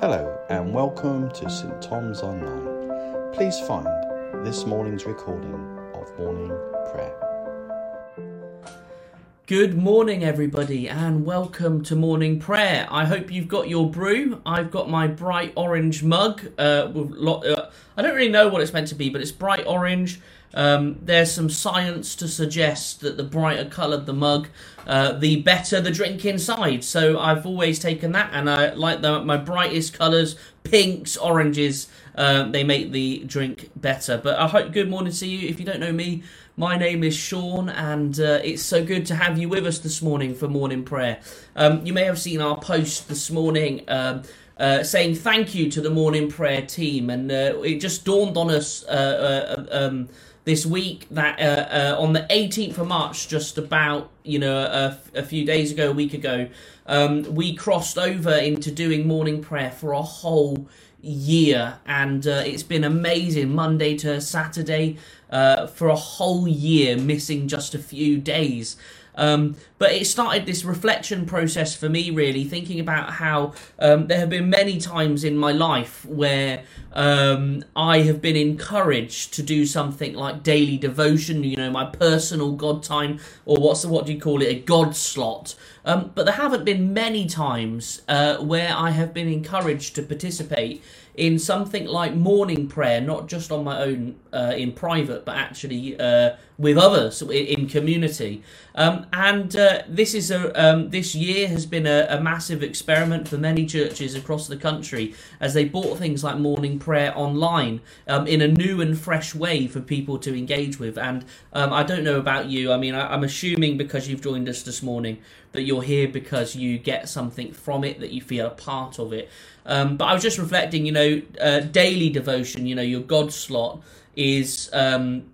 Hello and welcome to St Tom's Online. Please find this morning's recording of morning prayer. Good morning, everybody, and welcome to morning prayer. I hope you've got your brew. I've got my bright orange mug. Uh, with uh, I don't really know what it's meant to be, but it's bright orange. Um, there's some science to suggest that the brighter coloured the mug, uh, the better the drink inside. So I've always taken that, and I like the, my brightest colours, pinks, oranges. Um, they make the drink better. But I hope good morning to you. If you don't know me, my name is Sean, and uh, it's so good to have you with us this morning for morning prayer. Um, you may have seen our post this morning. Um, uh, saying thank you to the morning prayer team, and uh, it just dawned on us uh, uh um, this week that uh, on the 18th of March, just about you know a, few days ago, a week ago, um, we crossed over into doing morning prayer for a whole year, and it's been amazing. Monday to Saturday uh, for a whole year, missing just a few days. Um, but it started this reflection process for me, really, thinking about how um, there have been many times in my life where um, I have been encouraged to do something like daily devotion, you know, my personal God time, or what's the, what do you call it, a God slot. Um, but there haven't been many times uh, where I have been encouraged to participate in something like morning prayer, not just on my own uh, in private, but actually uh, with others in community. Um, and uh, this is a um, this year has been a, a, massive experiment for many churches across the country as they brought things like morning prayer online um, in a new and fresh way for people to engage with. And um, I don't know about you. I mean, I, I'm assuming because you've joined us this morning that you're here because you get something from it, that you feel a part of it. Um, but I was just reflecting, you know, uh, daily devotion, you know, your God slot is um,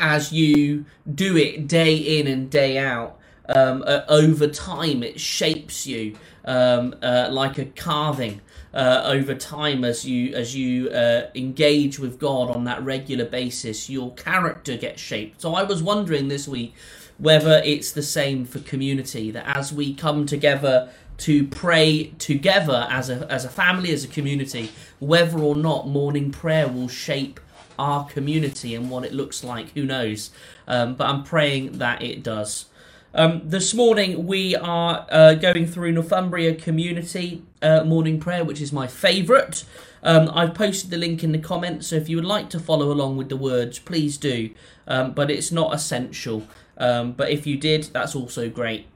as you do it day in and day out. Um, uh, over time, it shapes you um, uh, like a carving. Uh, over time, as you as you uh, engage with God on that regular basis, your character gets shaped. So I was wondering this week whether it's the same for community that as we come together to pray together as a as a family as a community whether or not morning prayer will shape our community and what it looks like who knows? Um, but i'm praying that it does. Um, this morning we are uh, going through northumbria community uh, morning prayer which is my favourite. Um, i've posted the link in the comments so if you would like to follow along with the words please do. Um, but it's not essential. Um, but if you did that's also great.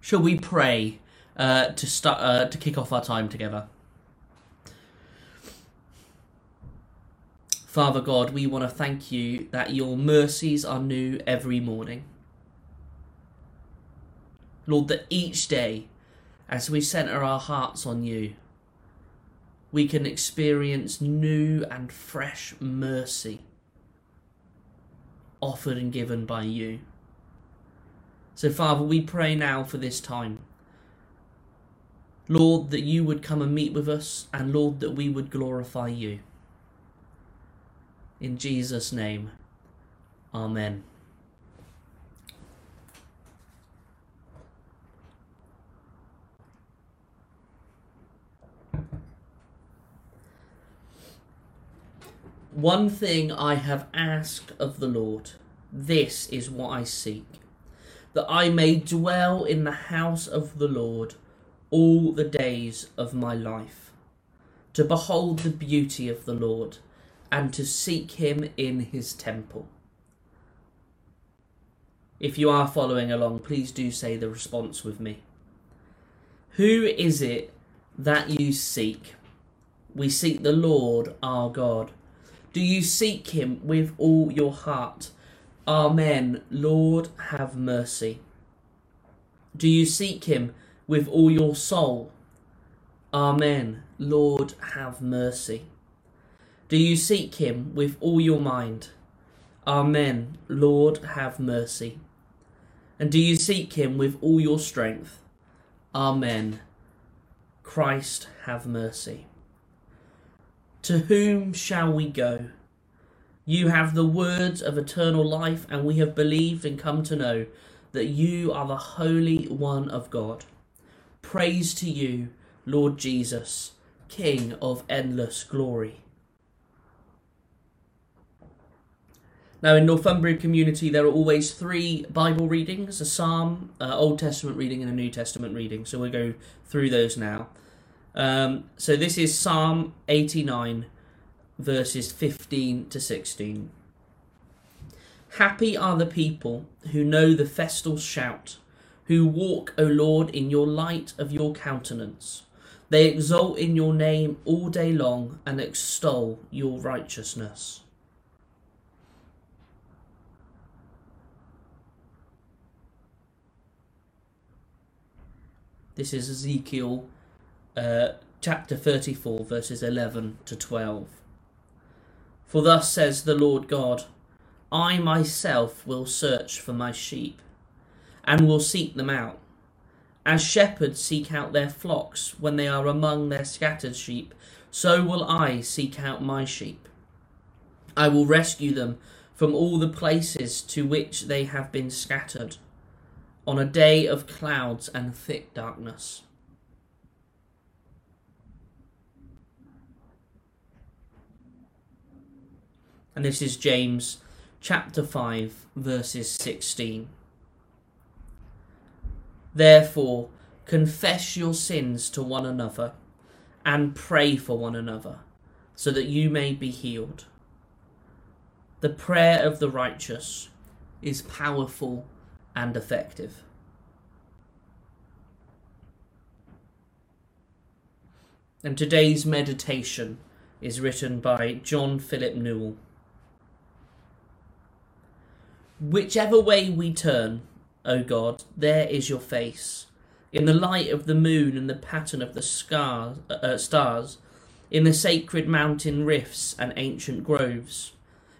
Shall we pray uh, to start uh, to kick off our time together? Father God, we want to thank you that your mercies are new every morning. Lord, that each day, as we centre our hearts on you, we can experience new and fresh mercy offered and given by you. So, Father, we pray now for this time. Lord, that you would come and meet with us, and Lord, that we would glorify you. In Jesus' name, Amen. One thing I have asked of the Lord, this is what I seek that I may dwell in the house of the Lord all the days of my life, to behold the beauty of the Lord and to seek him in his temple. If you are following along, please do say the response with me. Who is it that you seek? We seek the Lord our God. Do you seek him with all your heart? Amen. Lord, have mercy. Do you seek him with all your soul? Amen. Lord, have mercy. Do you seek him with all your mind? Amen. Lord, have mercy. And do you seek him with all your strength? Amen. Christ, have mercy. To whom shall we go? You have the words of eternal life, and we have believed and come to know that you are the Holy One of God. Praise to you, Lord Jesus, King of endless glory. Now, in Northumbria community, there are always three Bible readings a Psalm, Old Testament reading, and a New Testament reading. So we'll go through those now. Um, so this is Psalm 89, verses 15 to 16. Happy are the people who know the festal shout, who walk, O Lord, in your light of your countenance. They exult in your name all day long and extol your righteousness. This is Ezekiel uh, chapter 34, verses 11 to 12. For thus says the Lord God I myself will search for my sheep, and will seek them out, as shepherds seek out their flocks when they are among their scattered sheep, so will I seek out my sheep. I will rescue them from all the places to which they have been scattered on a day of clouds and thick darkness. And this is James chapter 5, verses 16. Therefore, confess your sins to one another and pray for one another so that you may be healed. The prayer of the righteous is powerful and effective. And today's meditation is written by John Philip Newell. Whichever way we turn, O God, there is your face. In the light of the moon and the pattern of the scars, uh, stars, in the sacred mountain rifts and ancient groves,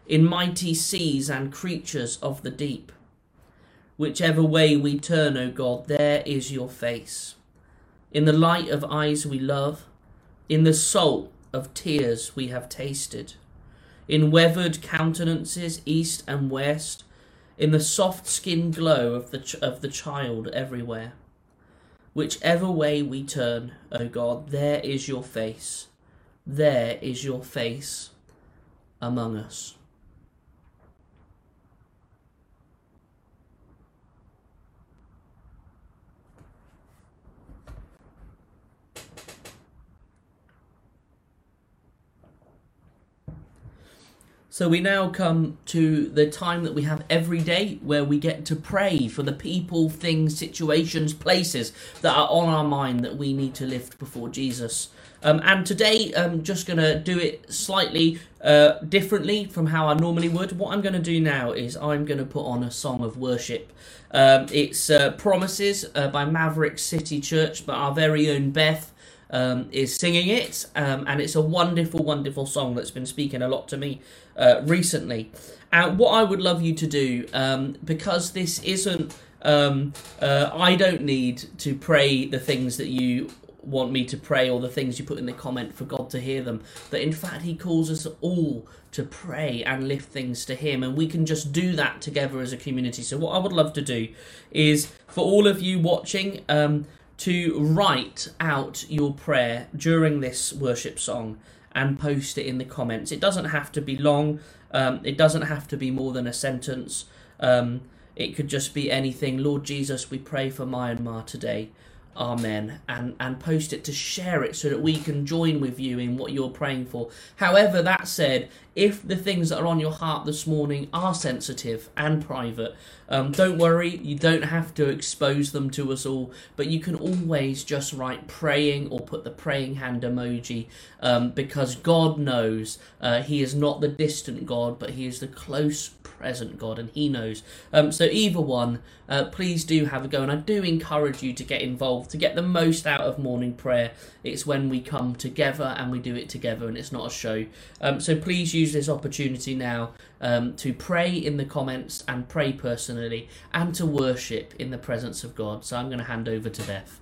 in mighty seas and creatures of the deep Whichever way we turn, O God, there is your face. In the light of eyes we love, in the salt of tears we have tasted, in weathered countenances east and west, in the soft skin glow of the, ch- of the child everywhere. Whichever way we turn, O God, there is your face. There is your face among us. So we now come to the time that we have every day where we get to pray for the people, things, situations, places that are on our mind that we need to lift before Jesus. Um, and today I'm just going to do it slightly uh, differently from how I normally would. What I'm going to do now is I'm going to put on a song of worship. Um, it's uh, Promises uh, by Maverick City Church, but our very own Beth um, is singing it, um, and it's a wonderful, wonderful song that's been speaking a lot to me uh, recently. And what I would love you to do, um, because this isn't, um, uh, I don't need to pray the things that you want me to pray or the things you put in the comment for God to hear them. That in fact, He calls us all to pray and lift things to Him, and we can just do that together as a community. So, what I would love to do is for all of you watching, um, to write out your prayer during this worship song and post it in the comments. It doesn't have to be long, um, it doesn't have to be more than a sentence. Um, it could just be anything. Lord Jesus, we pray for Myanmar today. Amen. And and post it to share it so that we can join with you in what you're praying for. However, that said, if the things that are on your heart this morning are sensitive and private, um, don't worry, you don't have to expose them to us all, but you can always just write praying or put the praying hand emoji um, because God knows uh, He is not the distant God, but He is the close present God and He knows. Um, so, either one, uh, please do have a go, and I do encourage you to get involved, to get the most out of morning prayer. It's when we come together and we do it together, and it's not a show. Um, so, please use this opportunity now um, to pray in the comments and pray personally and to worship in the presence of God. So I'm going to hand over to Beth.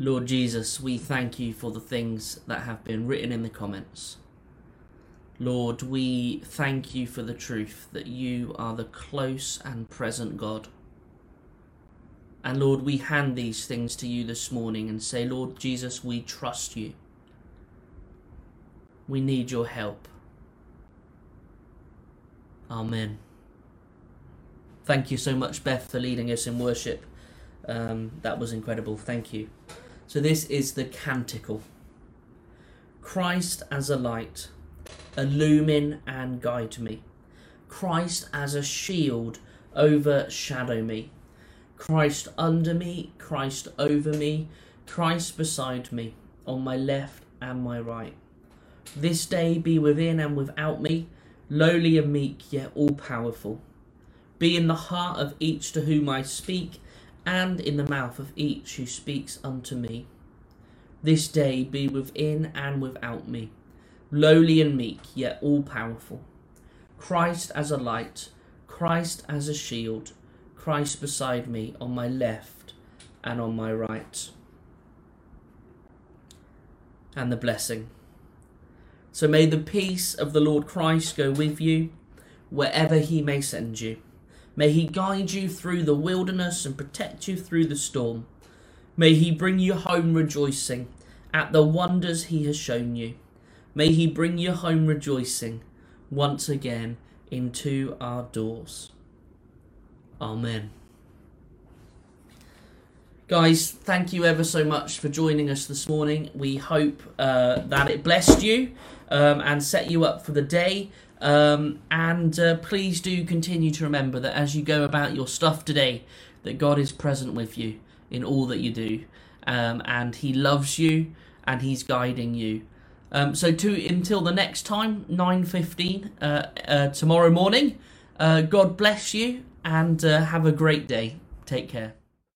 Lord Jesus, we thank you for the things that have been written in the comments. Lord, we thank you for the truth that you are the close and present God. And Lord, we hand these things to you this morning and say, Lord Jesus, we trust you. We need your help. Amen. Thank you so much, Beth, for leading us in worship. Um, that was incredible. Thank you. So, this is the canticle Christ as a light, illumine and guide me. Christ as a shield, overshadow me. Christ under me, Christ over me, Christ beside me, on my left and my right. This day be within and without me, lowly and meek, yet all powerful. Be in the heart of each to whom I speak and in the mouth of each who speaks unto me. This day be within and without me, lowly and meek, yet all powerful. Christ as a light, Christ as a shield, Christ beside me on my left and on my right. And the blessing. So may the peace of the Lord Christ go with you wherever he may send you. May he guide you through the wilderness and protect you through the storm. May he bring you home rejoicing at the wonders he has shown you. May he bring you home rejoicing once again into our doors. Amen. Guys, thank you ever so much for joining us this morning. We hope uh, that it blessed you um, and set you up for the day. Um, and uh, please do continue to remember that as you go about your stuff today, that God is present with you in all that you do, um, and He loves you and He's guiding you. Um, so to until the next time, nine fifteen uh, uh, tomorrow morning. Uh, God bless you and uh, have a great day. Take care.